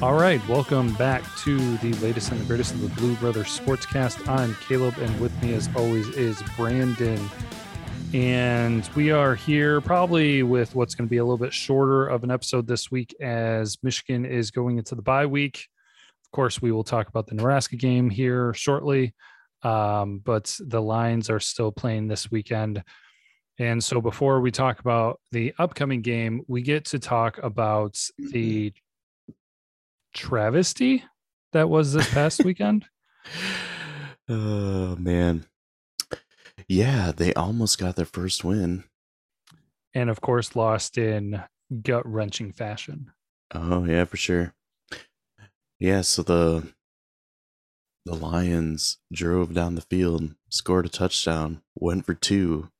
All right, welcome back to the latest and the greatest of the Blue Brothers Sportscast. I'm Caleb, and with me, as always, is Brandon. And we are here probably with what's going to be a little bit shorter of an episode this week as Michigan is going into the bye week. Of course, we will talk about the Nebraska game here shortly, um, but the Lions are still playing this weekend. And so before we talk about the upcoming game, we get to talk about the travesty that was this past weekend. Oh man. Yeah, they almost got their first win. And of course lost in gut wrenching fashion. Oh yeah, for sure. Yeah, so the the Lions drove down the field, scored a touchdown, went for two,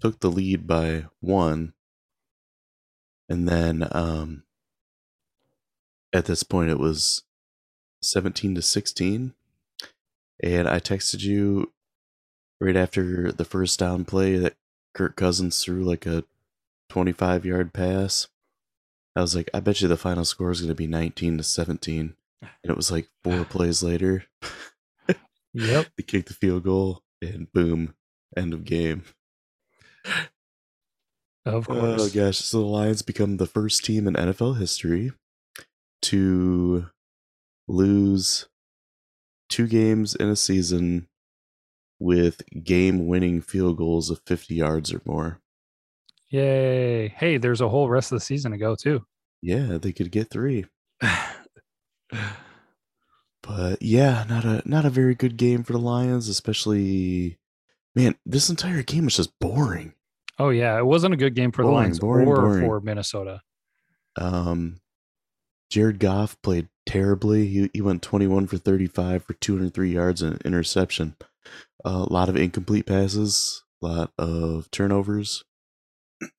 took the lead by one, and then um at this point it was 17 to 16 and i texted you right after the first down play that kirk cousins threw like a 25 yard pass. I was like i bet you the final score is going to be 19 to 17 and it was like four plays later Yep. they kicked the field goal and boom end of game. Of course oh course. gosh so the lions become the first team in nfl history to lose two games in a season with game winning field goals of 50 yards or more. Yay. Hey, there's a whole rest of the season to go too. Yeah, they could get 3. But yeah, not a not a very good game for the Lions, especially man, this entire game was just boring. oh yeah, it wasn't a good game for the Lions boring, or boring. for Minnesota. Um Jared Goff played terribly. He, he went 21 for 35 for 203 yards and an interception. a lot of incomplete passes, a lot of turnovers.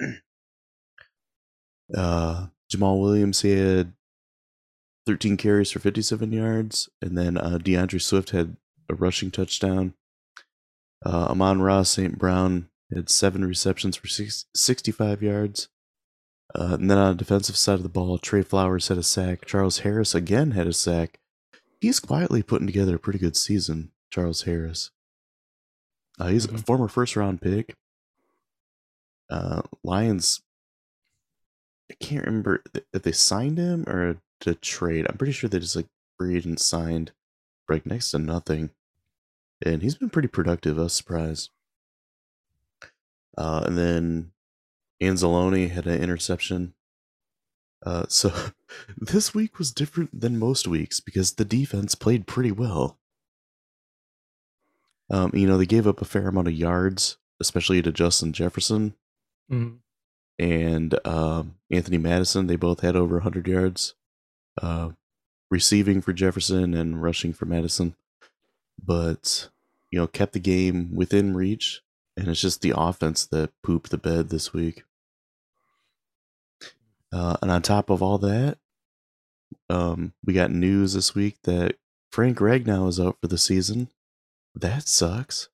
uh, Jamaal Williams he had 13 carries for 57 yards, and then uh, DeAndre Swift had a rushing touchdown. Uh, Amon-Ra St. Brown had seven receptions for six, 65 yards. Uh, and then on the defensive side of the ball, Trey Flowers had a sack. Charles Harris again had a sack. He's quietly putting together a pretty good season, Charles Harris. Uh, he's a Mhm. former first round pick. Uh, Lions, I can't remember if they signed him or to trade. I'm pretty sure they just like free agent signed like next to nothing. And he's been pretty productive. I was surprised. Uh, and then Anzalone had an interception. Uh, so this week was different than most weeks because the defense played pretty well. Um, you know, they gave up a fair amount of yards, especially to Justin Jefferson Mhm. and um, Anthony Mattison. They both had over 100 yards uh, receiving for Jefferson and rushing for Mattison. But, you know, kept the game within reach. And it's just the offense that pooped the bed this week. Uh, and on top of all that, um, we got news this week that Frank Ragnow is out for the season. That sucks.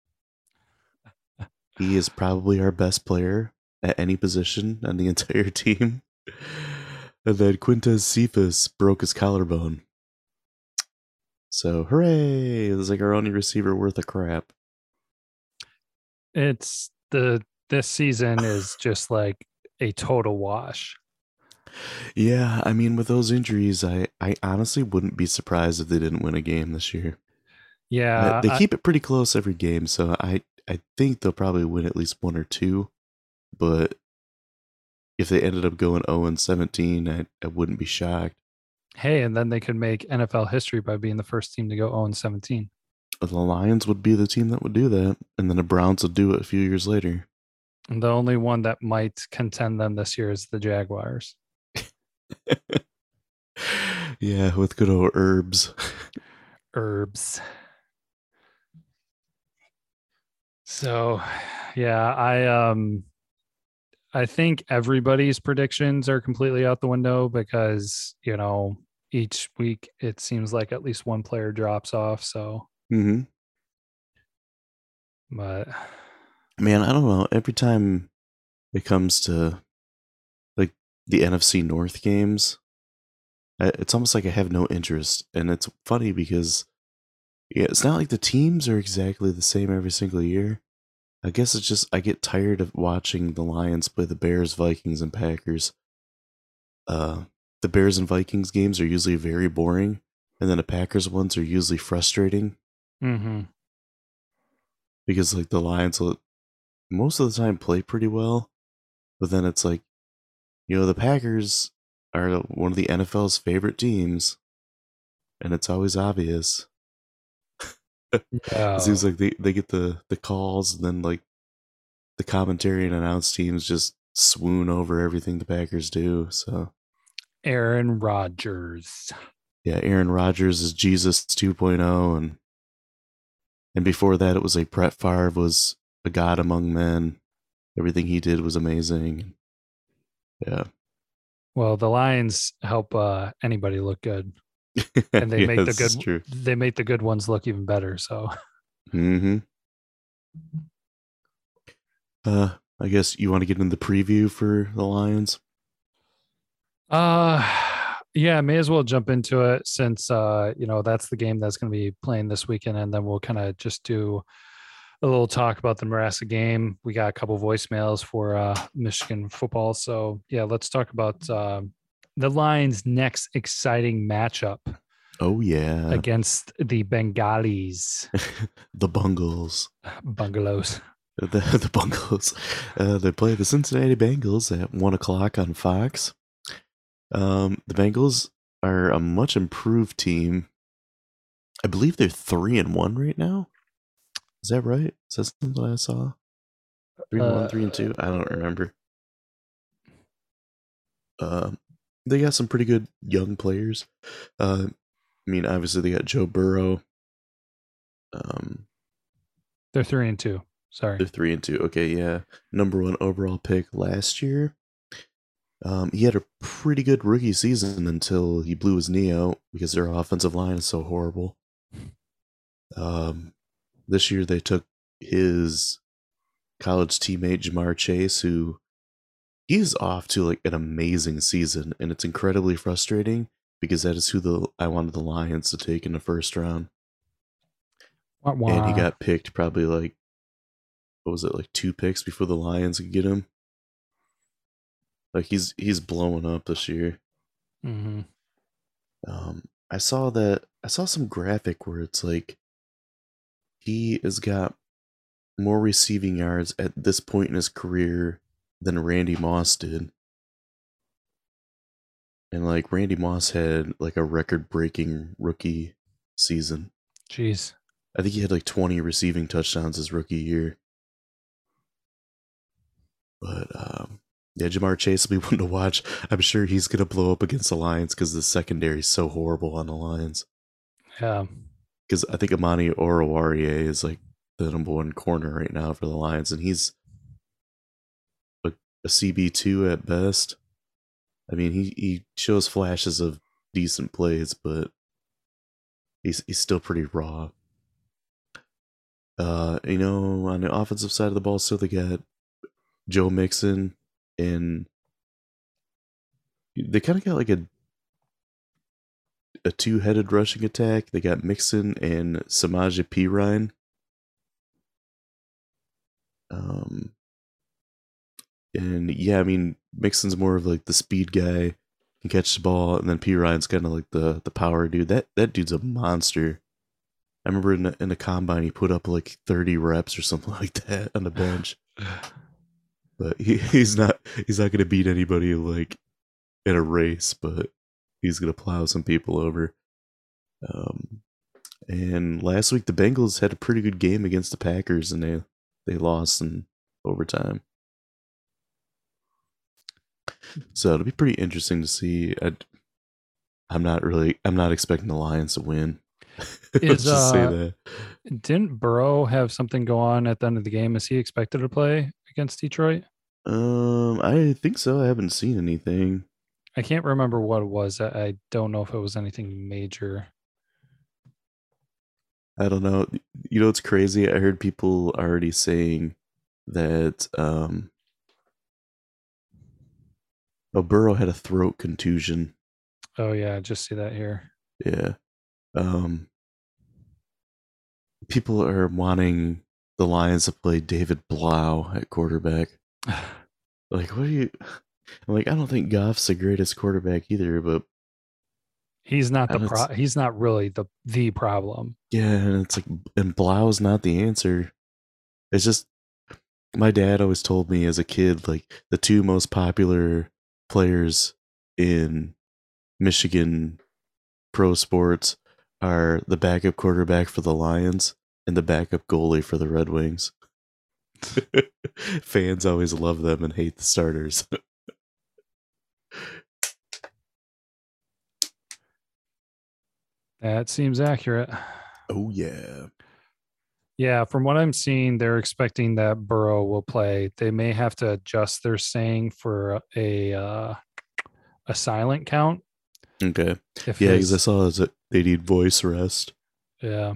He is probably our best player at any position on the entire team. And then Quintez Cephas broke his collarbone. So hooray! It was like our only receiver worth a crap. It's the this season is just like a total wash. Yeah, I mean with those injuries, I, I honestly wouldn't be surprised if they didn't win a game this year. Yeah. They I- keep it pretty close every game, so I I think they'll probably win at least one or two. But if they ended up going 0 and 17, I, I wouldn't be shocked. hey, and then they could make NFL history by being the first team to go 0 and 17. The Lions would be the team that would do that, and then the Browns would do it a few years later. And the only one that might contend them this year is the Jaguars. yeah, with good old herbs. Herbs. So, yeah, I um I think everybody's predictions are completely out the window because, you know, each week it seems like at least one player drops off, so hmm but Man, I don't know. Every time it comes to like the NFC North games, it's almost like I have no interest, and it's funny because yeah, it's not like the teams are exactly the same every single year. I guess it's just I get tired of watching the Lions play the Bears, Vikings, and Packers. Uh, the Bears and Vikings games are usually very boring, and then the Packers ones are usually frustrating Mm-hmm. because like the Lions will most of the time play pretty well, but then it's like, you know, the Packers are one of the NFL's favorite teams, and it's always obvious. Yeah. It seems like they, they get the, the calls and then like the commentary and announce teams just swoon over everything the Packers do. So Aaron Rodgers. yeah, Aaron Rodgers is Jesus 2.0 and and before that it was like Brett Favre was a god among men. Everything he did was amazing. Yeah. Well, the Lions help uh, anybody look good, and they Yeah, make the good. true. They make the good ones look even better. So Mm-hmm. Uh I guess you want to get in the preview for the Lions? Uh yeah, may as well jump into it since uh, you know, that's the game that's gonna be playing this weekend, and then we'll kind of just do a little talk about the Nebraska game. We got a couple voicemails for uh Michigan football. So yeah, let's talk about uh, the Lions' next exciting matchup Oh yeah. against the Bengalis the Bungles. bungalows. The the Bungles. Uh, they play the Cincinnati Bengals at one o'clock on Fox. Um, the Bengals are a much improved team. I believe they're three and one right now. Is that right? Is that something I saw? Three and one, three and two. I don't remember. Um, they got some pretty good young players. Uh, I mean, obviously they got Joe Burrow. Um, They're three and two. Sorry. they're three and two. Okay, yeah. Number one overall pick last year. Um, he had a pretty good rookie season until he blew his knee out because their offensive line is so horrible. Um, this year they took his college teammate Ja'Marr Chase, who he's off to like an amazing season, and it's incredibly frustrating because that is who the I wanted the Lions to take in the first round, Wah, wah. and he got picked probably like what was it like two picks before the Lions could get him. Like he's he's blowing up this year. Mhm. Um, I saw that I saw some graphic where it's like he has got more receiving yards at this point in his career than Randy Moss did. And like Randy Moss had like a record breaking rookie season. Jeez. I think he had like 20 receiving touchdowns his rookie year. But um yeah, Ja'Marr Chase will be one to watch. I'm sure he's gonna blow up against the Lions because the secondary is so horrible on the Lions. Yeah. because I think Amani Oruwariye is like the number one corner right now for the Lions, and he's a, a CB two at best. I mean, he he shows flashes of decent plays, but he's he's still pretty raw. Uh, you know, on the offensive side of the ball, still they got Joe Mixon and they kind of got like a a two headed rushing attack. They got Mixon and Samaje Perine. Um, and yeah, I mean Mixon's more of like the speed guy, can catch the ball, and then P. Ryan's kind of like the the power dude. That that dude's a monster. I remember in the, in the combine he put up like thirty reps or something like that on the bench. But he, he's not he's not gonna beat anybody like in a race, but he's gonna plow some people over. Um, and last week the Bengals had a pretty good game against the Packers, and they they lost in overtime. So it'll be pretty interesting to see. i I'm not really I'm not expecting the Lions to win. Let's Is, just say uh, that. Didn't Burrow have something go on at the end of the game? Is he expected to play against Detroit? Um, I think so. I haven't seen anything. I can't remember what it was. I, I don't know if it was anything major. I don't know. You know, it's crazy. I heard people already saying that um, oh, Burrow had a throat contusion. Oh yeah, just see that here. Yeah. Um people are wanting the Lions to play David Blough at quarterback. Like, what are you I'm like, I don't think Goff's the greatest quarterback either, but He's not the pro- he's not really the the problem. yeah, and it's like and Blough's not the answer. It's just my dad always told me as a kid, like the two most popular players in Michigan pro sports are the backup quarterback for the Lions and the backup goalie for the Red Wings. Fans always love them and hate the starters. That seems accurate. oh yeah. Yeah, from what I'm seeing, they're expecting that Burrow will play. They may have to adjust their saying for a uh, a silent count. Okay. If Yeah, because I saw that they need voice rest. Yeah.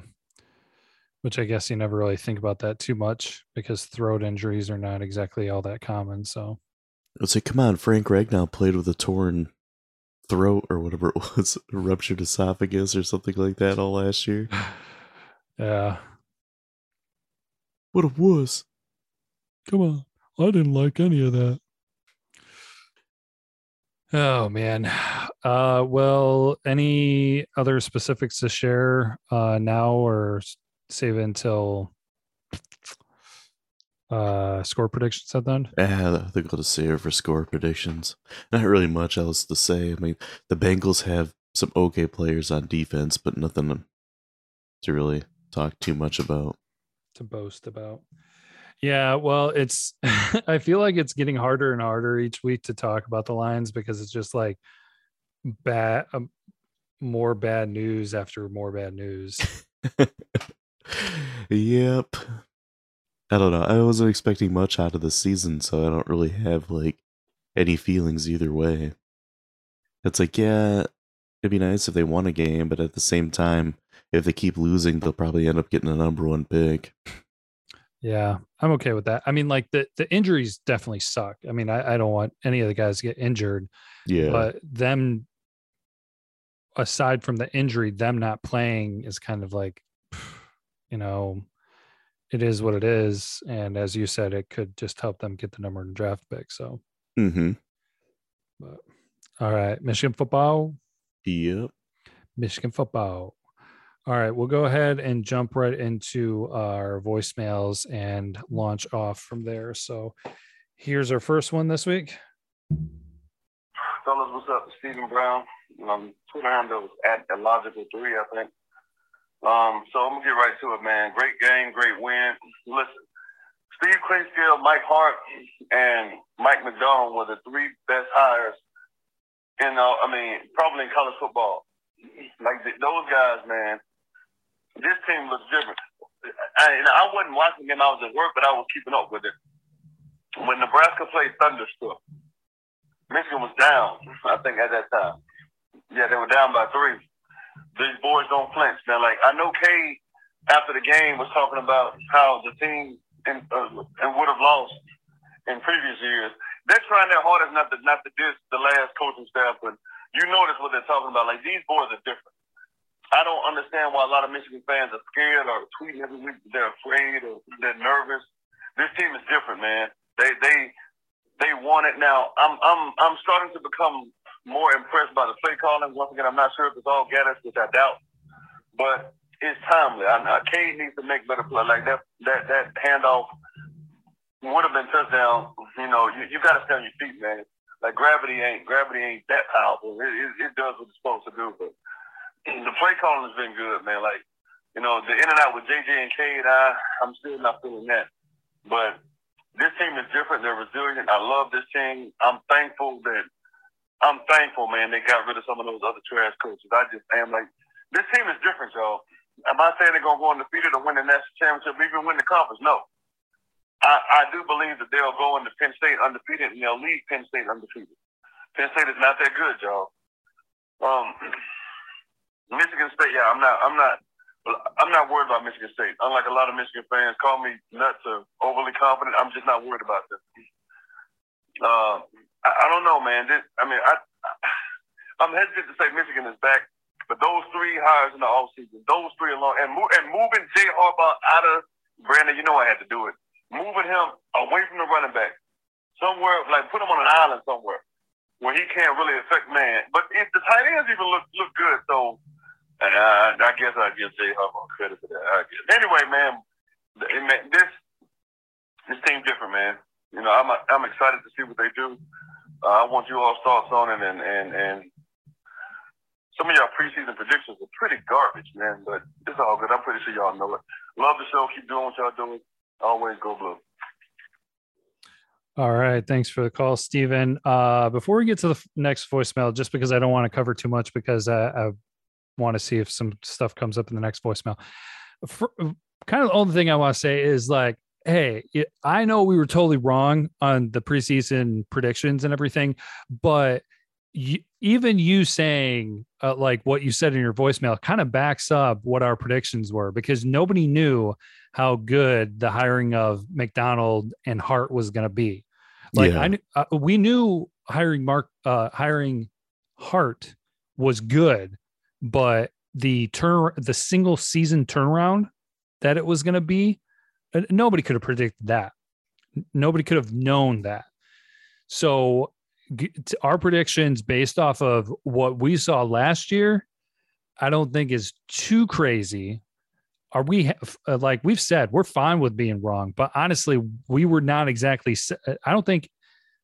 Which I guess you never really think about that too much because throat injuries are not exactly all that common. So, It's say, come on, Frank Ragnow played with a torn throat or whatever it was, ruptured esophagus or something like that all last year. yeah. What a wuss. Come on. I didn't like any of that. Oh, man. Uh, well, any other specifics to share uh, now or s- save it until uh, score predictions are done? Ah, I think I'll just save it for score predictions. Not really much else to say. I mean, the Bengals have some okay players on defense, but nothing to really talk too much about. to boast about. Yeah, well, it's I feel like it's getting harder and harder each week to talk about the Lions because it's just like bad um, more bad news after more bad news. yep. I don't know. I wasn't expecting much out of the season, so I don't really have like any feelings either way. It's like, yeah, it'd be nice if they won a game, but at the same time, if they keep losing, they'll probably end up getting a number one pick. Yeah, I'm okay with that. I mean, like the the injuries definitely suck. I mean, I, I don't want any of the guys to get injured, Yeah. but them aside from the injury, them not playing is kind of like, you know, it is what it is. And as you said, it could just help them get the number one draft pick. So, mm-hmm. but all right, Michigan football, Yep. Michigan football. All right, we'll go ahead and jump right into our voicemails and launch off from there. So, here's our first one this week. Fellas, what's up? Stephen Brown. Um, Twitter handle is at illogical3, I think. Um, so I'm gonna get right to it, man. Great game, great win. Listen, Steve Clinkscale, Mike Hart, and Mike Macdonald were the three best hires in, uh, I mean, probably in college football. Like th- those guys, man. This team looks different. I, and I wasn't watching them. I was at work, but I was keeping up with it. When Nebraska played Thunderstruck, Michigan was down, I think, at that time. Yeah, they were down by three. These boys don't flinch. Now, like, I know Cade, after the game, was talking about how the team uh, and would have lost in previous years. They're trying their hardest not to not to diss the last coaching staff, but you notice what they're talking about. Like, these boys are different. I don't understand why a lot of Michigan fans are scared or tweeting every week they're afraid or they're nervous. This team is different, man. They they they want it now. I'm I'm I'm starting to become more impressed by the play calling. Once again, I'm not sure if it's all Gattis, which I doubt, but it's timely. I, I, Cade needs to make better play. Like that that that handoff would have been touchdown. You know, you, you got to stay on your feet, man. Like gravity ain't gravity ain't that powerful. It, it, it does what it's supposed to do, but the play calling has been good, man. Like you know, the in and out with JJ and Cade, I I'm still not feeling that, but this team is different. They're resilient. I love this team. I'm thankful that I'm thankful, man. They got rid of some of those other trash coaches. I just am like, this team is different, y'all. Am I saying they're gonna go undefeated or win the national championship, even win the conference? No. I, I do believe that they'll go into Penn State undefeated and they'll leave Penn State undefeated. Penn State is not that good, y'all. Um, Michigan State, yeah, I'm not, I'm not, I'm not worried about Michigan State. Unlike a lot of Michigan fans, call me nuts or overly confident. I'm just not worried about them. Uh, I, I don't know, man. This, I mean, I, I'm hesitant to say Michigan is back, but those three hires in the offseason, those three alone, and, and moving Jay Harbaugh out of Brandon, you know I had to do it. Moving him away from the running back, somewhere like put him on an island somewhere where he can't really affect man. But if the tight ends even look look good, so I guess I give Jay Harbaugh credit for that. I guess. Anyway, man, this this team different, man. You know, I'm I'm excited to see what they do. I want you all thoughts on it, and and and some of y'all preseason predictions are pretty garbage, man. But it's all good. I'm pretty sure y'all know it. Love the show. Keep doing what y'all doing. Always go blue. All right. Thanks for the call, Stephen. Uh, before we get to the next voicemail, just because I don't want to cover too much, because I, I want to see if some stuff comes up in the next voicemail. For, kind of the only thing I want to say is like, hey, I know we were totally wrong on the preseason predictions and everything, but you, even you saying uh, like what you said in your voicemail kind of backs up what our predictions were because nobody knew how good the hiring of Macdonald and Hart was going to be. Like yeah. I knew, uh, we knew hiring Mark uh, hiring Hart was good, but the turn the single season turnaround that it was going to be, nobody could have predicted that. Nobody could have known that. So our predictions based off of what we saw last year, I don't think is too crazy. Are we uh, like we've said, we're fine with being wrong, but honestly, we were not exactly. Uh, I don't think,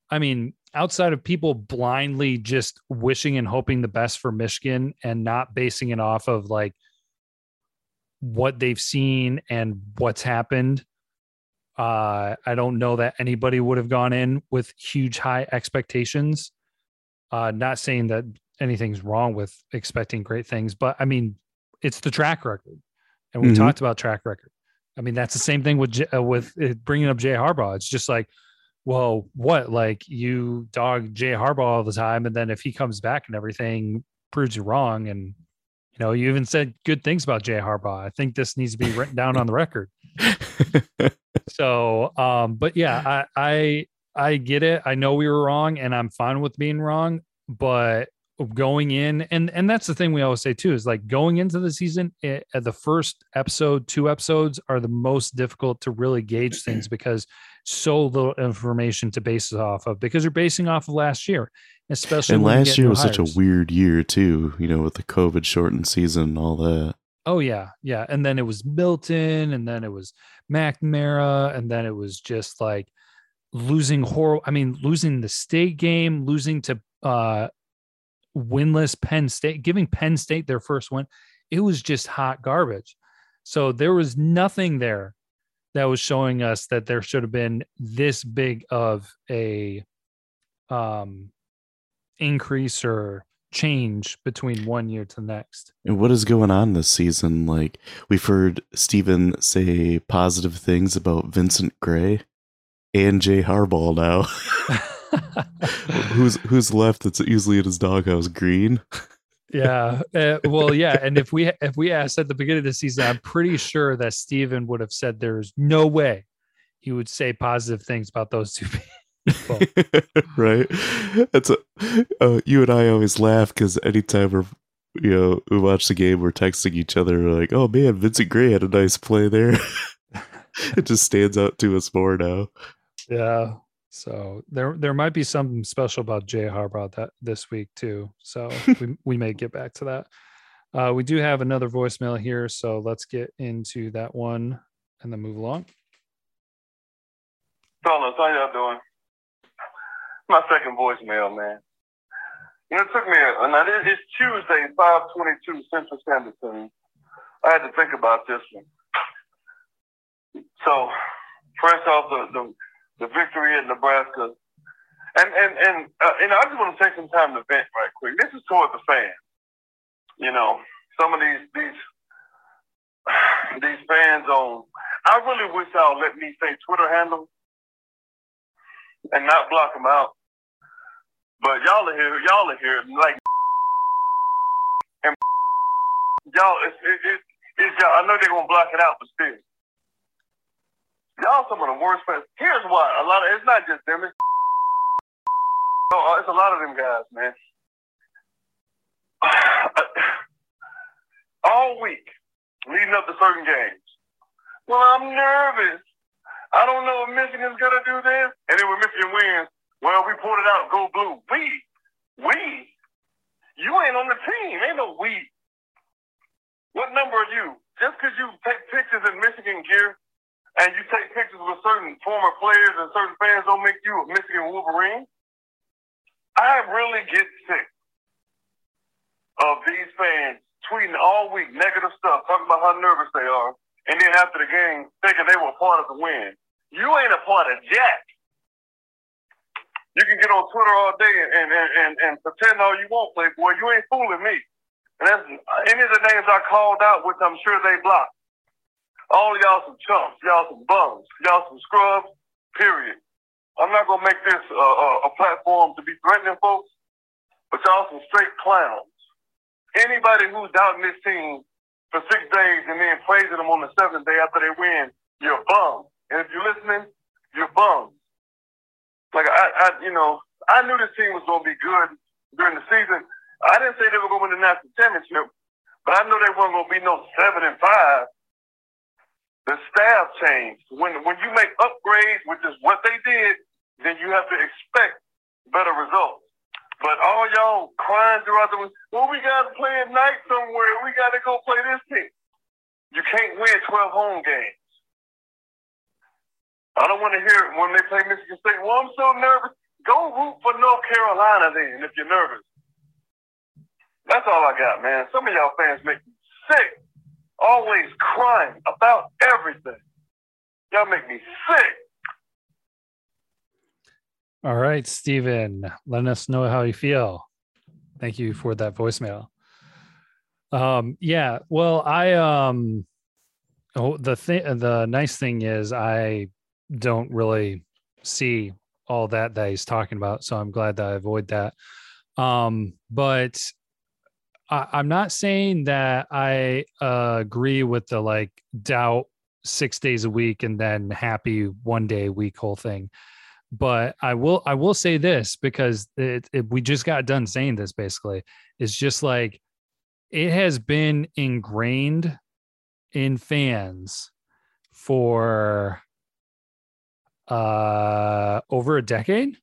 I mean, outside of people blindly just wishing and hoping the best for Michigan and not basing it off of like what they've seen and what's happened uh, I don't know that anybody would have gone in with huge high expectations. Uh, not saying that anything's wrong with expecting great things, but I mean, it's the track record, and we mm-hmm. talked about track record. I mean, that's the same thing with uh, with bringing up Jay Harbaugh. It's just like, well, what? Like you dog Jay Harbaugh all the time, and then if he comes back and everything proves you wrong, and you know, you even said good things about Jay Harbaugh. I think this needs to be written down on the record. so, um, but yeah, I, I, I get it. I know we were wrong and I'm fine with being wrong, but going in and and that's the thing we always say too is like going into the season it, eh, the first episode two episodes are the most difficult to really gauge things because so little information to base it off of because you're basing off of last year especially and last year was hires. such a weird year too you know with the covid shortened season and all that Oh yeah, yeah. And then it was Milton, and then it was McNamara, and then it was just like losing horror. I mean, losing the state game, losing to uh winless Penn State, giving Penn State their first win. It was just hot garbage. So there was nothing there that was showing us that there should have been this big of a um increase or change between one year to the next. And what is going on this season? Like we've heard Stephen say positive things about Vincent Gray and Jay Harbaugh now. who's who's left that's easily in his doghouse green? Yeah. Uh, well, yeah. And if we if we asked at the beginning of the season, I'm pretty sure that Stephen would have said there's no way he would say positive things about those two people. right. That's a, uh, you and I always laugh because anytime we're you know we watch the game, we're texting each other like, "Oh man, Vincent Gray had a nice play there." it just stands out to us more now. Yeah. So there there might be something special about Jay Harbaugh that this week too. So we we may get back to that. Uh, we do have another voicemail here, so let's get into that one and then move along. Fellas, how y'all doing? my second voicemail, man. You know, it took me, a, now this is Tuesday, 522 Central Standard Time. I had to think about this one. So, first off, the, the, the victory in Nebraska. And, and, and, uh, and I just want to take some time to vent right quick. This is toward the fans. You know, some of these, these, these fans on, I really wish y'all let me say Twitter handle and not block them out. But y'all are here, y'all are here, like, and y'all, it's, it, it, it's y'all. I know they're gonna block it out, but still, Y'all some of the worst fans. Here's why. A lot of it's not just them. It's, oh, it's a lot of them guys, man. All week, leading up to certain games. Well, I'm nervous. I don't know if Michigan's gonna do this. And then when Michigan wins, well, we pulled it out. Go blue. We, we. You ain't on the team. Ain't no we. What number are you? Just because you take pictures in Michigan gear and you take pictures with certain former players and certain fans don't make you a Michigan Wolverine. I really get sick of these fans tweeting all week negative stuff, talking about how nervous they are, and then after the game thinking they were part of the win. You ain't a part of Jack. You can get on Twitter all day and, and, and, and pretend all you want, Playboy. You ain't fooling me. And that's any of the names I called out, which I'm sure they blocked. All y'all some chumps, y'all some bums, y'all some scrubs, period. I'm not gonna make this uh, a platform to be threatening folks, but y'all some straight clowns. Anybody who's doubting this team for six days and then praising them on the seventh day after they win, you're a bum. And if you're listening, you're bum. Like I, I, you know, I knew this team was gonna be good during the season. I didn't say they were gonna win the national championship, but I knew they weren't gonna be no seven and five. The staff changed. When when you make upgrades, which is what they did, then you have to expect better results. But all y'all crying throughout the week, well, we gotta play at night somewhere. We gotta go play this team. You can't win 12 home games. I don't want to hear it when they play Michigan State. Well, I'm so nervous. Go root for North Carolina then if you're nervous. That's all I got, man. Some of y'all fans make me sick. Always crying about everything. Y'all make me sick. All right, Stephen, let us know how you feel. Thank you for that voicemail. Um, yeah, well, I um oh the thing the nice thing is I don't really see all that that he's talking about, so I'm glad that I avoid that. Um, but I, am not saying that I uh, agree with the like doubt six days a week and then happy one day a week whole thing. But I will I will say this because it, it, we just got done saying this basically. It's just like it has been ingrained in fans for uh over a decade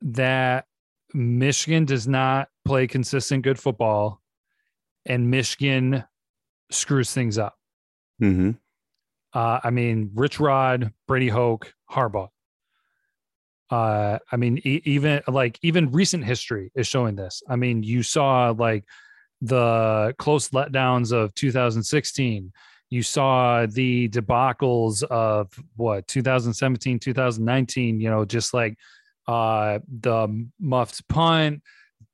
that Michigan does not play consistent good football and Michigan screws things up. Mm-hmm. Uh, I mean, Rich Rod, Brady Hoke, Harbaugh. Uh, I mean, e- even like even recent history is showing this. I mean, you saw like the close letdowns of 2016. You saw the debacles of what 2017, 2019. You know, just like uh, the muffed punt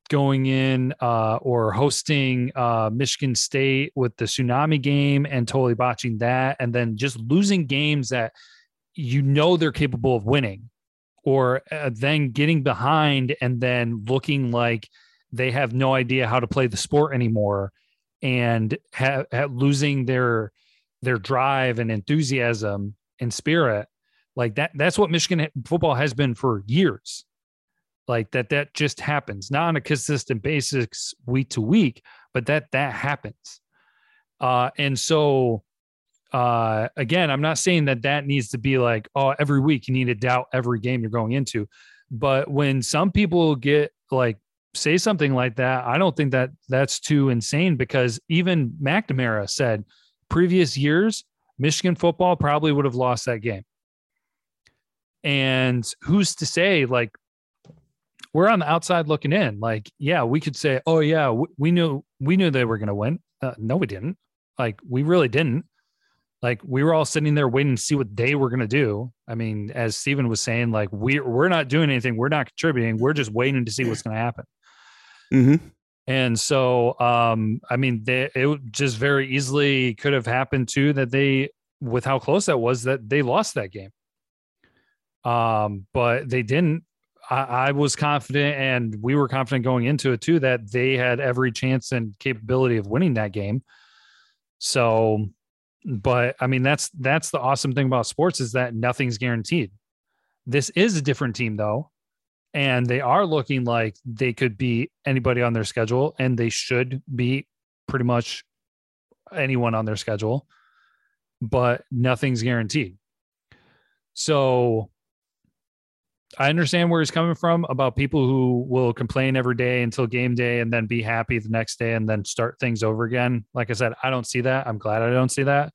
going in uh, or hosting uh, Michigan State with the tsunami game and totally botching that, and then just losing games that you know they're capable of winning, or uh, then getting behind and then looking like they have no idea how to play the sport anymore, and have, have losing their their drive and enthusiasm and spirit like that that's what Michigan football has been for years. Like that that just happens. Not on a consistent basis week to week, but that that happens. Uh and so uh again, I'm not saying that that needs to be like oh every week you need to doubt every game you're going into. But when some people get like say something like that, I don't think that that's too insane because even McNamara said previous years Michigan football probably would have lost that game. And who's to say, like, we're on the outside looking in. Like, yeah, we could say, oh yeah, we, we knew we knew they were going to win. Uh, no, we didn't. Like, we really didn't. Like, we were all sitting there waiting to see what they were going to do. I mean, as Stephen was saying, like, we're we're not doing anything. We're not contributing. We're just waiting to see what's going to happen. Mm-hmm. And so, um, I mean, they, it just very easily could have happened too that they, with how close that was, that they lost that game. Um, but they didn't. I, I was confident, and we were confident going into it too, that they had every chance and capability of winning that game. So, but I mean, that's that's the awesome thing about sports is that nothing's guaranteed. This is a different team though, and they are looking like they could be anybody on their schedule, and they should be pretty much anyone on their schedule, but nothing's guaranteed. So I understand where he's coming from about people who will complain every day until game day and then be happy the next day and then start things over again. Like I said, I don't see that. I'm glad I don't see that.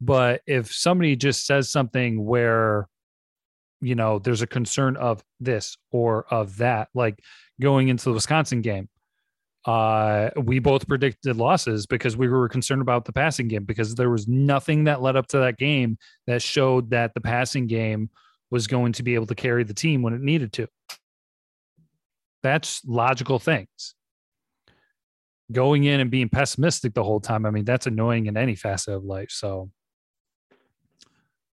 But if somebody just says something where, you know, there's a concern of this or of that, like going into the Wisconsin game, uh, we both predicted losses because we were concerned about the passing game because there was nothing that led up to that game that showed that the passing game was going to be able to carry the team when it needed to. That's logical things. Going in and being pessimistic the whole time, I mean, that's annoying in any facet of life. So,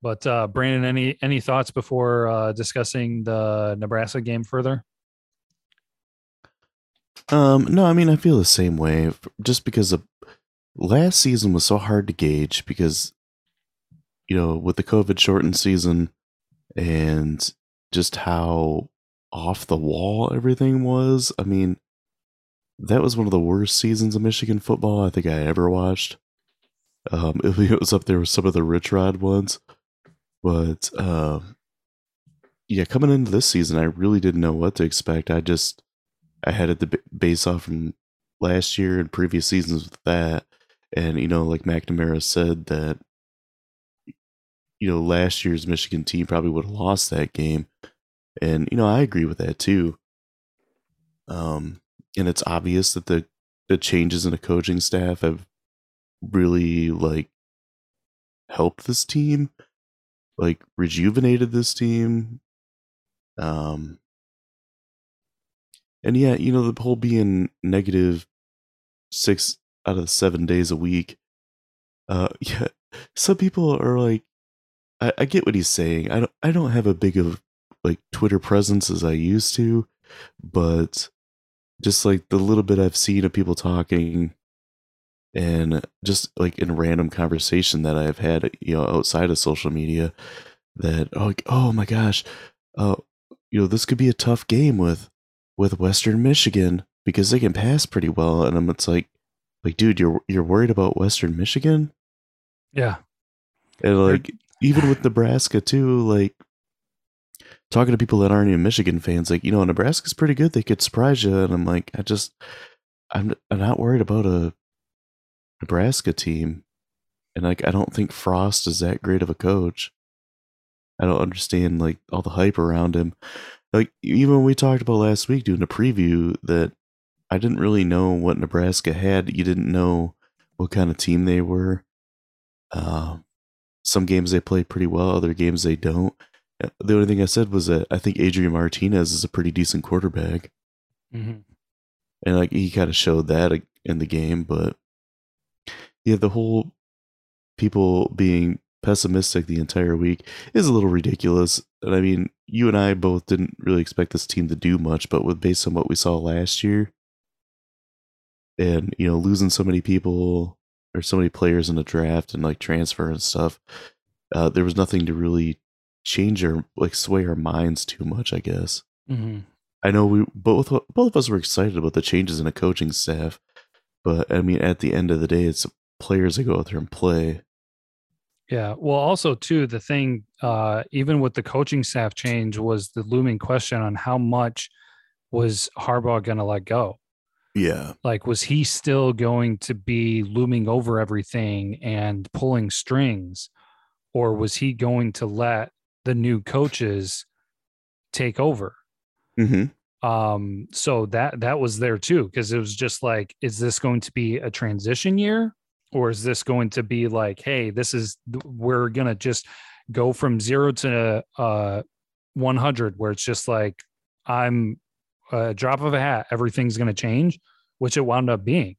but uh, Brandon, any any thoughts before uh, discussing the Nebraska game further? Um, no, I mean I feel the same way. Just because of last season was so hard to gauge because you know with the COVID shortened season and just how off the wall everything was. I mean, that was one of the worst seasons of Michigan football I think I ever watched. Um, it, was up there with some of the Rich Rod ones, but uh, yeah, coming into this season, I really didn't know what to expect. I just I had it to base off from last year and previous seasons with that, and you know, like McNamara said that you know, last year's Michigan team probably would have lost that game. And, you know, I agree with that too. Um, and it's obvious that the, the changes in the coaching staff have really like helped this team, like rejuvenated this team. Um, and yeah, you know, the whole being negative six out of seven days a week. Uh, yeah, some people are like, I, I get what he's saying. I don't I don't have a big of like Twitter presence as I used to, but just like the little bit I've seen of people talking and just like in random conversation that I've had, you know, outside of social media that oh, like, oh my gosh, uh, you know, this could be a tough game with with Western Michigan because they can pass pretty well, and I'm it's like, like, dude, you're you're worried about Western Michigan? Yeah, and like even with Nebraska too, like talking to people that aren't even Michigan fans, like, you know, Nebraska's pretty good. They could surprise you. And I'm like, I just, I'm, I'm not worried about a Nebraska team. And like, I don't think Frost is that great of a coach. I don't understand like all the hype around him. Like, even when we talked about last week doing a preview that I didn't really know what Nebraska had. You didn't know what kind of team they were. Uh, some games they play pretty well, other games they don't. Uh, the only thing I said was that I think Adrian Martinez is a pretty decent quarterback, mm-hmm. and like he kind of showed that in the game. But yeah, the whole people being pessimistic the entire week is a little ridiculous. And I mean, you and I both didn't really expect this team to do much, but with based on what we saw last year, and you know, losing so many people or so many players in the draft and like transfer and stuff, uh, there was nothing to really change or like sway our minds too much. I guess. Mm-hmm. I know we both both of us were excited about the changes in the coaching staff, but I mean, at the end of the day, it's players that go out there and play. Yeah. Well, also too, the thing, uh, even with the coaching staff change, was the looming question on how much was Harbaugh going to let go. Yeah. Like, was he still going to be looming over everything and pulling strings? Or was he going to let the new coaches take over? Mm-hmm. Um, so that that was there too, because it was just like, is this going to be a transition year? Or is this going to be like, hey, this is we're gonna just go from zero to uh 100 where it's just like I'm a drop of a hat, everything's going to change, which it wound up being.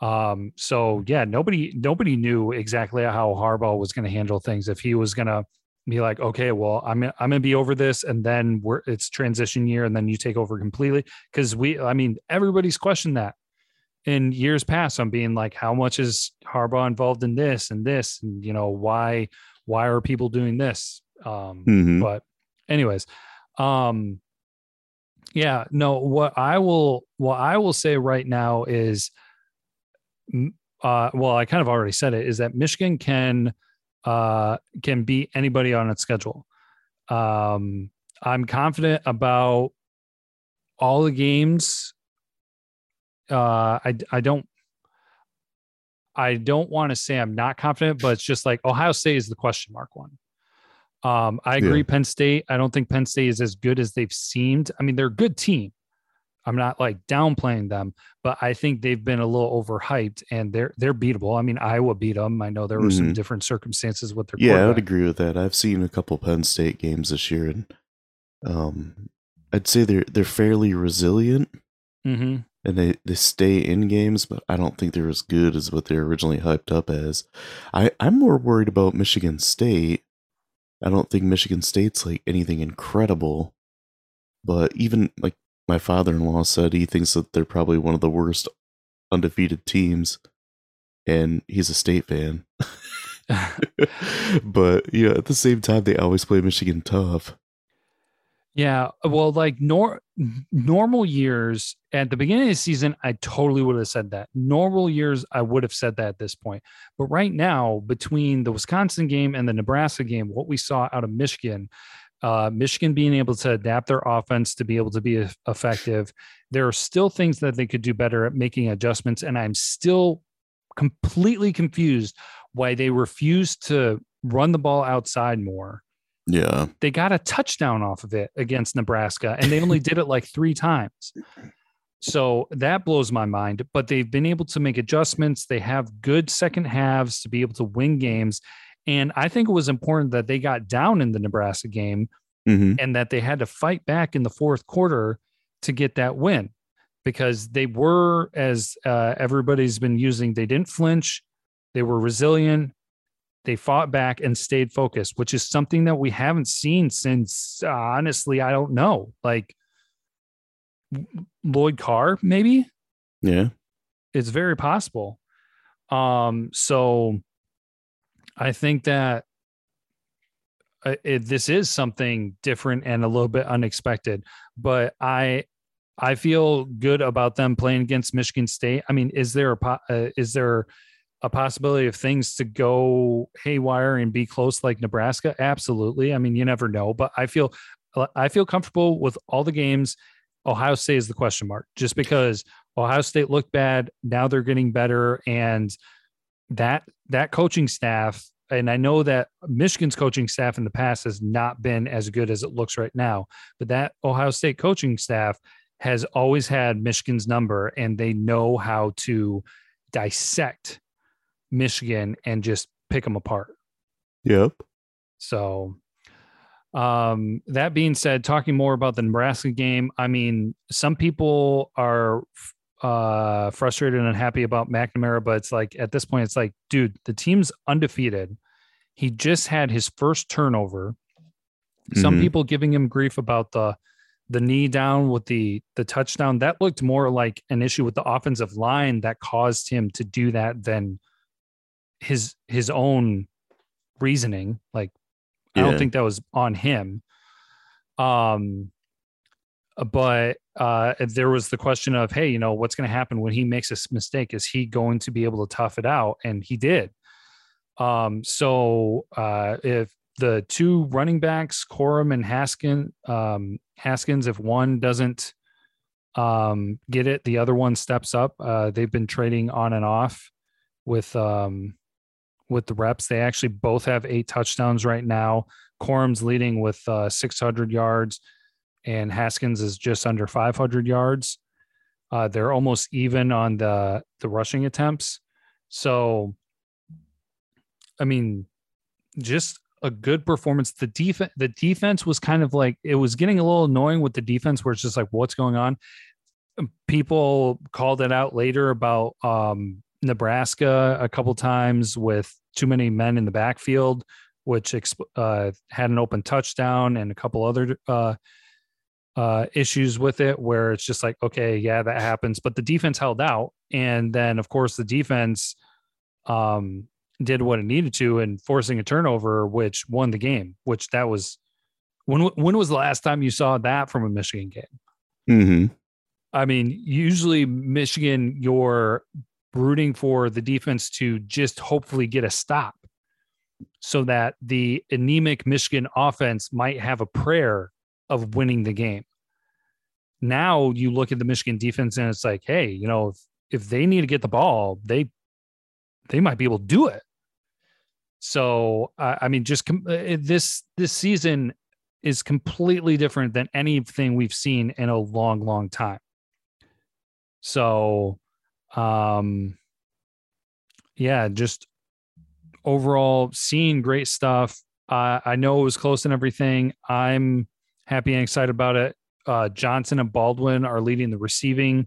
Um, so yeah, nobody nobody knew exactly how Harbaugh was going to handle things. If he was going to be like, okay, well, I'm I'm going to be over this, and then we're it's transition year, and then you take over completely. Because we, I mean, everybody's questioned that in years past. I'm being like, how much is Harbaugh involved in this and this, and you know why why are people doing this? Um, mm-hmm. But anyways, um, yeah, no, what I will what I will say right now is uh, well, I kind of already said it, is that Michigan can uh, can beat anybody on its schedule. Um, I'm confident about all the games. Uh, I I don't I don't want to say I'm not confident, but it's just like Ohio State is the question mark one. Um, I agree. Yeah. Penn State. I don't think Penn State is as good as they've seemed. I mean, they're a good team. I'm not like downplaying them, but I think they've been a little overhyped and they're they're beatable. I mean, Iowa beat them. I know there were mm-hmm. some different circumstances with their. Yeah, I would agree with that. I've seen a couple Penn State games this year, and um, I'd say they're they're fairly resilient. Mm-hmm and they, they stay in games, but I don't think they're as good as what they're originally hyped up as. I, I'm more worried about Michigan State. I don't think Michigan State's like anything incredible, but even like my father in law said, he thinks that they're probably one of the worst undefeated teams, and he's a state fan. but yeah, at the same time, they always play Michigan tough. Yeah, well, like nor normal years at the beginning of the season, I totally would have said that. Normal years, I would have said that at this point. But right now, between the Wisconsin game and the Nebraska game, what we saw out of Michigan, uh, Michigan being able to adapt their offense to be able to be effective, there are still things that they could do better at making adjustments, and I'm still completely confused why they refuse to run the ball outside more yeah. They got a touchdown off of it against Nebraska, and they only did it like three times. So that blows my mind. But they've been able to make adjustments. They have good second halves to be able to win games. And I think it was important that they got down in the Nebraska game mm-hmm. and that they had to fight back in the fourth quarter to get that win because they were, as uh, everybody's been using, they didn't flinch. They were resilient. They fought back and stayed focused, which is something that we haven't seen since, uh, honestly, I don't know, like Lloyd Carr, maybe. Yeah. It's very possible. Um, so I think that uh, it, this is something different and a little bit unexpected, but I, I feel good about them playing against Michigan State. I mean, is there a uh, is there a possibility of things to go haywire and be close like Nebraska? Absolutely. I mean, you never know, but I feel I feel comfortable with all the games. Ohio State is the question mark, just because Ohio State looked bad. Now they're getting better, and that that coaching staff. And I know that Michigan's coaching staff in the past has not been as good as it looks right now, but that Ohio State coaching staff has always had Michigan's number, and they know how to dissect Michigan and just pick them apart. Yep. So, um, that being said, talking more about the Nebraska game, I mean, some people are uh, frustrated and unhappy about McNamara, but it's like at this point, it's like, dude, the team's undefeated. He just had his first turnover. Some mm-hmm. people giving him grief about the the knee down with the the touchdown. That looked more like an issue with the offensive line that caused him to do that than his his own reasoning. Like yeah. I don't think that was on him. Um, but uh, there was the question of, hey, you know, what's going to happen when he makes a mistake? Is he going to be able to tough it out? And he did. Um, so uh, if the two running backs, Corum and Haskin, um, Haskins, if one doesn't um, get it, the other one steps up. Uh, they've been trading on and off with um, with the reps. They actually both have eight touchdowns right now. Corum's leading with uh, 600 yards, and Haskins is just under 500 yards. Uh, they're almost even on the the rushing attempts. So, I mean, just a good performance. The defense the defense was kind of like it was getting a little annoying with the defense, where it's just like, what's going on? People called it out later about um, Nebraska a couple times with too many men in the backfield, which uh, had an open touchdown and a couple other uh, uh, issues with it, where it's just like, okay, yeah, that happens. But the defense held out, and then of course the defense um, did what it needed to and forcing a turnover, which won the game. Which that was when when was the last time you saw that from a Michigan game? Mm-hmm. I mean, usually Michigan, your rooting for the defense to just hopefully get a stop so that the anemic Michigan offense might have a prayer of winning the game. Now you look at the Michigan defense and it's like, hey, you know, if, if they need to get the ball, they they might be able to do it. So uh, I mean, just com- uh, this this season is completely different than anything we've seen in a long, long time. So, um, yeah, just overall seeing great stuff. Uh, I know it was close and everything. I'm happy and excited about it. Uh, Johnson and Baldwin are leading the receiving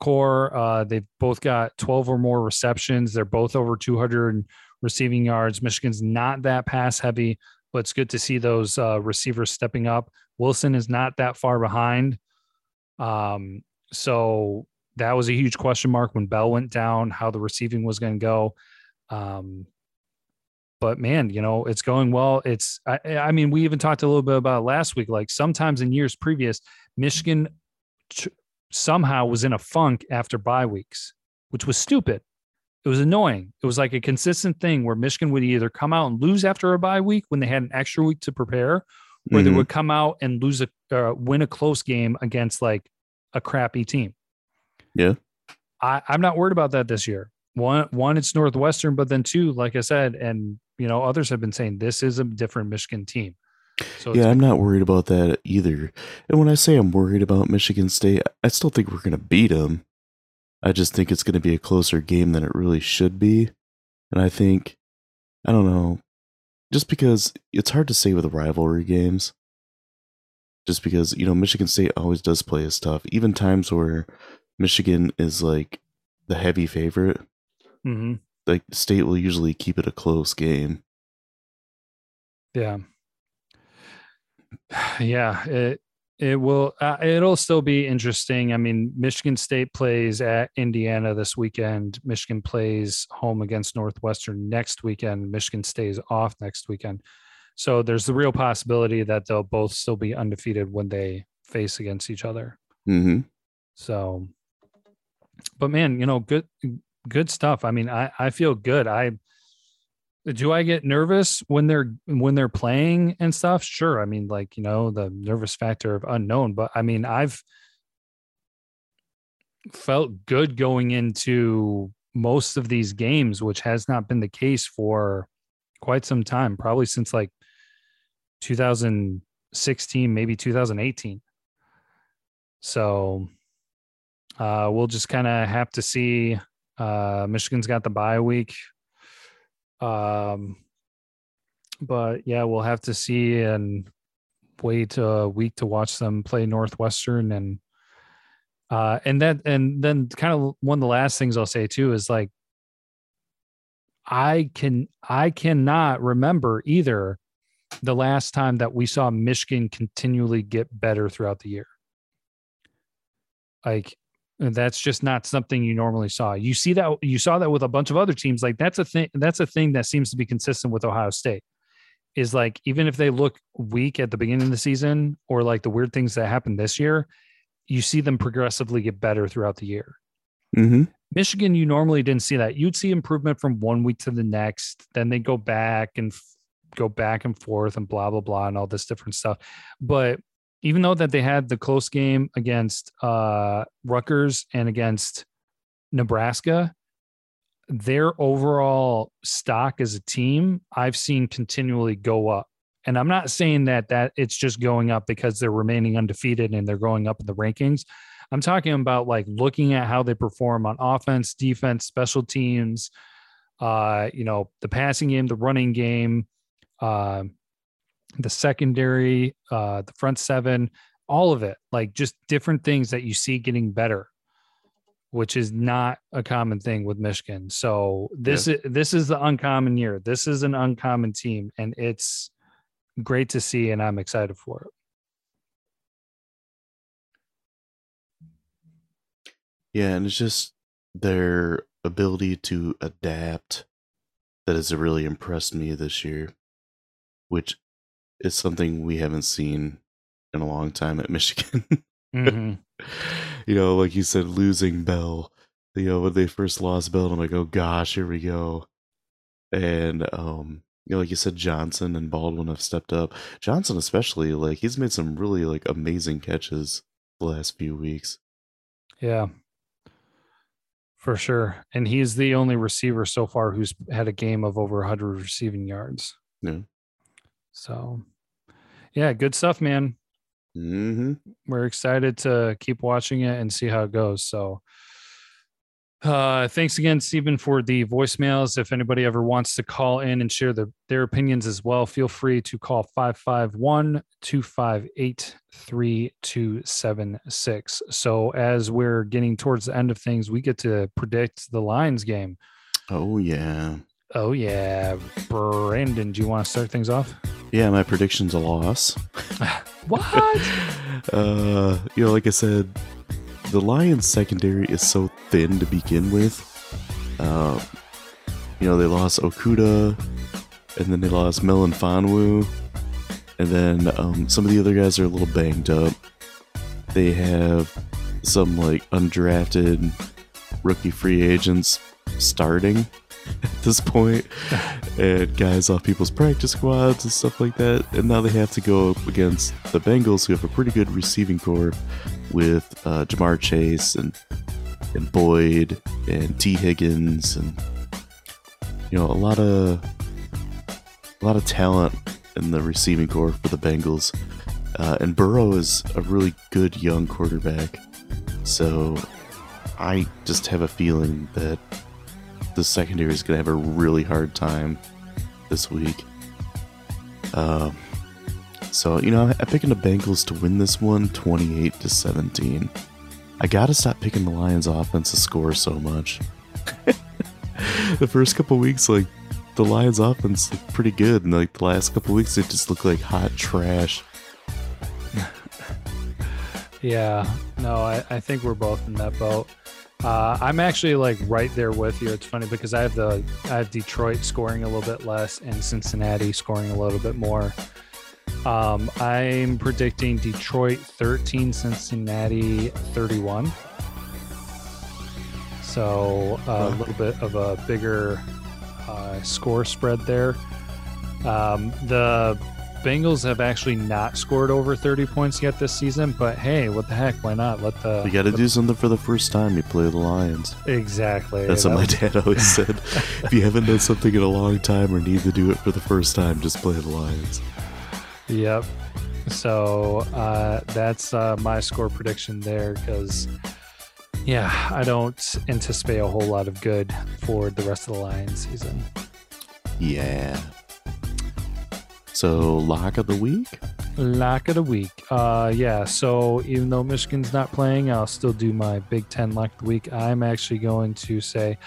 corps. Uh, they've both got 12 or more receptions. They're both over 200 receiving yards. Michigan's not that pass heavy, but it's good to see those uh, receivers stepping up. Wilson is not that far behind. Um, so that was a huge question mark when Bell went down, how the receiving was going to go. Um, but man, you know, it's going well. It's, I, I, mean, we even talked a little bit about last week. Like sometimes in years previous, Michigan t- somehow was in a funk after bye weeks, which was stupid. It was annoying. It was like a consistent thing where Michigan would either come out and lose after a bye week when they had an extra week to prepare, or mm-hmm. they would come out and lose a uh, win a close game against like a crappy team. Yeah. I, I'm not worried about that this year. One, one, it's Northwestern, but then two, like I said, and you know, others have been saying this is a different Michigan team. So yeah, I'm not worried about that either. And when I say I'm worried about Michigan State, I still think we're going to beat them. I just think it's going to be a closer game than it really should be. And I think, I don't know, just because it's hard to say with rivalry games. Just because, you know, Michigan State always does play as tough. Even times where Michigan is like the heavy favorite, mm-hmm. like State will usually keep it a close game. Yeah. Yeah, it it will uh, it'll still be interesting. I mean, Michigan State plays at Indiana this weekend. Michigan plays home against Northwestern next weekend. Michigan stays off next weekend. So there's the real possibility that they'll both still be undefeated when they face against each other. Mm-hmm. So but man, you know, good good stuff. I mean, I I feel good. I do I get nervous when they're when they're playing and stuff? Sure. I mean, like, you know, the nervous factor of unknown, but I mean, I've felt good going into most of these games, which has not been the case for quite some time, probably since like 2016, maybe 2018. So uh, we'll just kind of have to see. Uh, Michigan's got the bye week. Um, but yeah, we'll have to see and wait a week to watch them play Northwestern and uh, and that and then kind of one of the last things I'll say too is like I can I cannot remember either the last time that we saw Michigan continually get better throughout the year. Like that's just not something you normally saw. You see that you saw that with a bunch of other teams. Like that's a thing. That's a thing that seems to be consistent with Ohio State. Is like even if they look weak at the beginning of the season, or like the weird things that happened this year, you see them progressively get better throughout the year. Mm-hmm. Michigan, you normally didn't see that. You'd see improvement from one week to the next. Then they go back and f- go back and forth and blah blah blah and all this different stuff. But even though that they had the close game against uh, Rutgers and against Nebraska, their overall stock as a team, I've seen continually go up. And I'm not saying that that it's just going up because they're remaining undefeated and they're going up in the rankings. I'm talking about like looking at how they perform on offense, defense, special teams, uh, you know, the passing game, the running game, uh, the secondary, uh, the front seven, all of it, like just different things that you see getting better, which is not a common thing with Michigan. So this yeah. is this is the uncommon year. This is an uncommon team, and it's great to see, and I'm excited for it. Yeah, and it's just their ability to adapt that has really impressed me this year, which is something we haven't seen in a long time at Michigan. mm-hmm. You know, like you said, losing Bell you know, when they first lost Bell, I'm like, oh gosh, here we go. And um, you know, like you said, Johnson and Baldwin have stepped up. Johnson, especially, like he's made some really like amazing catches the last few weeks. Yeah. For sure. And he's the only receiver so far who's had a game of over 100 receiving yards. Yeah. So, yeah, good stuff, man. Mm-hmm. We're excited to keep watching it and see how it goes. So, uh, thanks again, Stephen, for the voicemails. If anybody ever wants to call in and share the, their opinions as well, feel free to call 551 258 3276. So, as we're getting towards the end of things, we get to predict the Lions game. Oh, yeah. Oh, yeah. Brandon, do you want to start things off? Yeah, my prediction's a loss. What? uh, you know, like I said, the Lions secondary is so thin to begin with. Uh, you know, they lost Okudah, and then they lost Melifonwu, and then um, some of the other guys are a little banged up. They have some like undrafted rookie free agents starting at this point, and guys off people's practice squads and stuff like that. And now they have to go up against the Bengals, who have a pretty good receiving corps with uh, Ja'Marr Chase and and Boyd and Tee Higgins and you know a lot of a lot of talent in the receiving corps for the Bengals. Uh, and Burrow is a really good young quarterback, so I just have a feeling that the secondary is going to have a really hard time this week. Um, so you know, I'm picking the Bengals to win this one, 28 to 17. I gotta stop picking the Lions' offense to score so much. the first couple weeks, like the Lions' offense looked pretty good, and like the last couple weeks, it just looked like hot trash. Yeah, no, I, I think we're both in that boat. Uh, I'm actually like right there with you. It's funny because I have the I have Detroit scoring a little bit less and Cincinnati scoring a little bit more. Um, I'm predicting Detroit 13, Cincinnati 31. So uh, a little bit of a bigger uh, score spread there. Um, the Bengals have actually not scored over 30 points yet this season, but hey, what the heck? Why not? Let the You got to do something for the first time you play the Lions. exactly. That's That what my dad always said. if you haven't done something in a long time or need to do it for the first time, just play the Lions. Yep. So uh, that's uh, my score prediction there because, yeah, I don't anticipate a whole lot of good for the rest of the Lions season. Yeah. So, lock of the week? Lock of the week. Uh, yeah. So even though Michigan's not playing, I'll still do my Big Ten lock of the week. I'm actually going to say,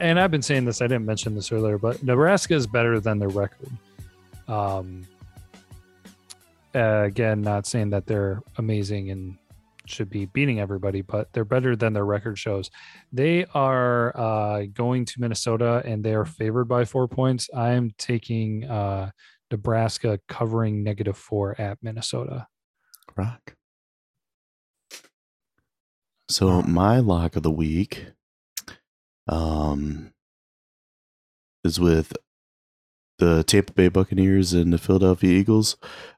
and I've been saying this. I didn't mention this earlier, but Nebraska is better than their record. Um, uh, again, not saying that they're amazing and should be beating everybody, but they're better than their record shows. They are uh, going to Minnesota and they are favored by four points. I am taking uh, Nebraska covering negative four at Minnesota. Rock. So, my lock of the week um, is with the Tampa Bay Buccaneers and the Philadelphia Eagles.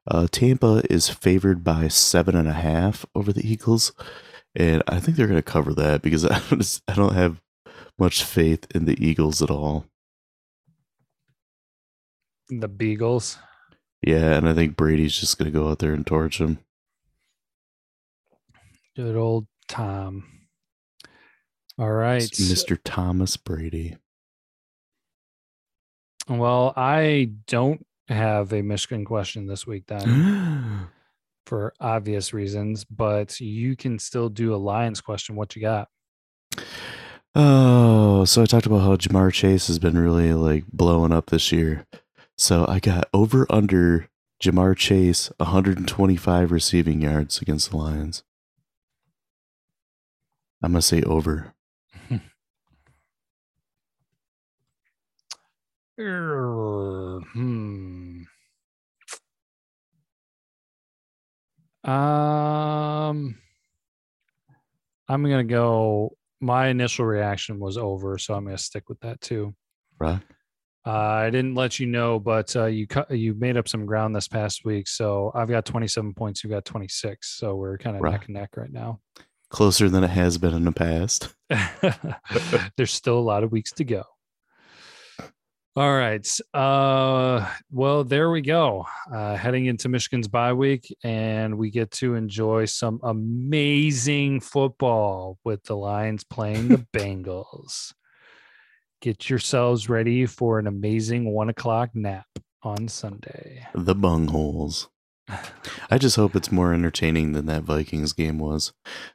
Uh, Tampa is favored by seven and a half over the Eagles, and I think they're going to cover that because I don't, I don't have much faith in the Eagles at all. The Beagles. Yeah, and I think Brady's just going to go out there and torch them. Good old Tom. All right. Mr. Thomas Brady. Well, I don't have a Michigan question this week then for obvious reasons, but you can still do a Lions question. What you got? Oh, so I talked about how Ja'Marr Chase has been really like blowing up this year. So I got over under Ja'Marr Chase 125 receiving yards against the Lions. I'm gonna say over. Er, Hmm. Um, I'm gonna go my initial reaction was over, so I'm going to stick with that too. Right. Uh, I didn't let you know, but uh, you cut you made up some ground this past week. So I've got 27 points. You've got 26. So we're kind of Right. neck and neck right now. Closer than it has been in the past. There's still a lot of weeks to go. All right. Uh, well, there we go. Uh, heading into Michigan's bye week, and we get to enjoy some amazing football with the Lions playing the Bengals. Get yourselves ready for an amazing one o'clock nap on Sunday. The bungholes. I just hope it's more entertaining than that Vikings game was.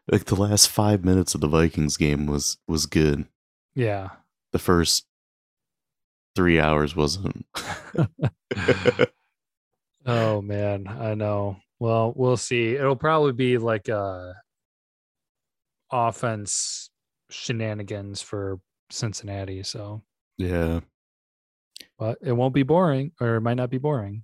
Like the last five minutes of the Vikings game was was good. Yeah. The first three hours wasn't. Oh man, I know. Well, we'll see. It'll probably be like a offense shenanigans for Cincinnati, so yeah. but it won't be boring or it might not be boring.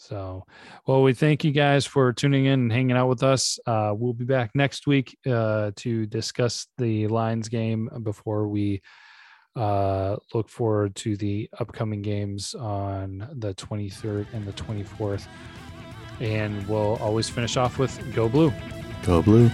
So, well, we thank you guys for tuning in and hanging out with us. Uh, we'll be back next week uh, to discuss the Lions game before we uh, look forward to the upcoming games on the 23rd and the 24th. And we'll always finish off with Go Blue. Go blue.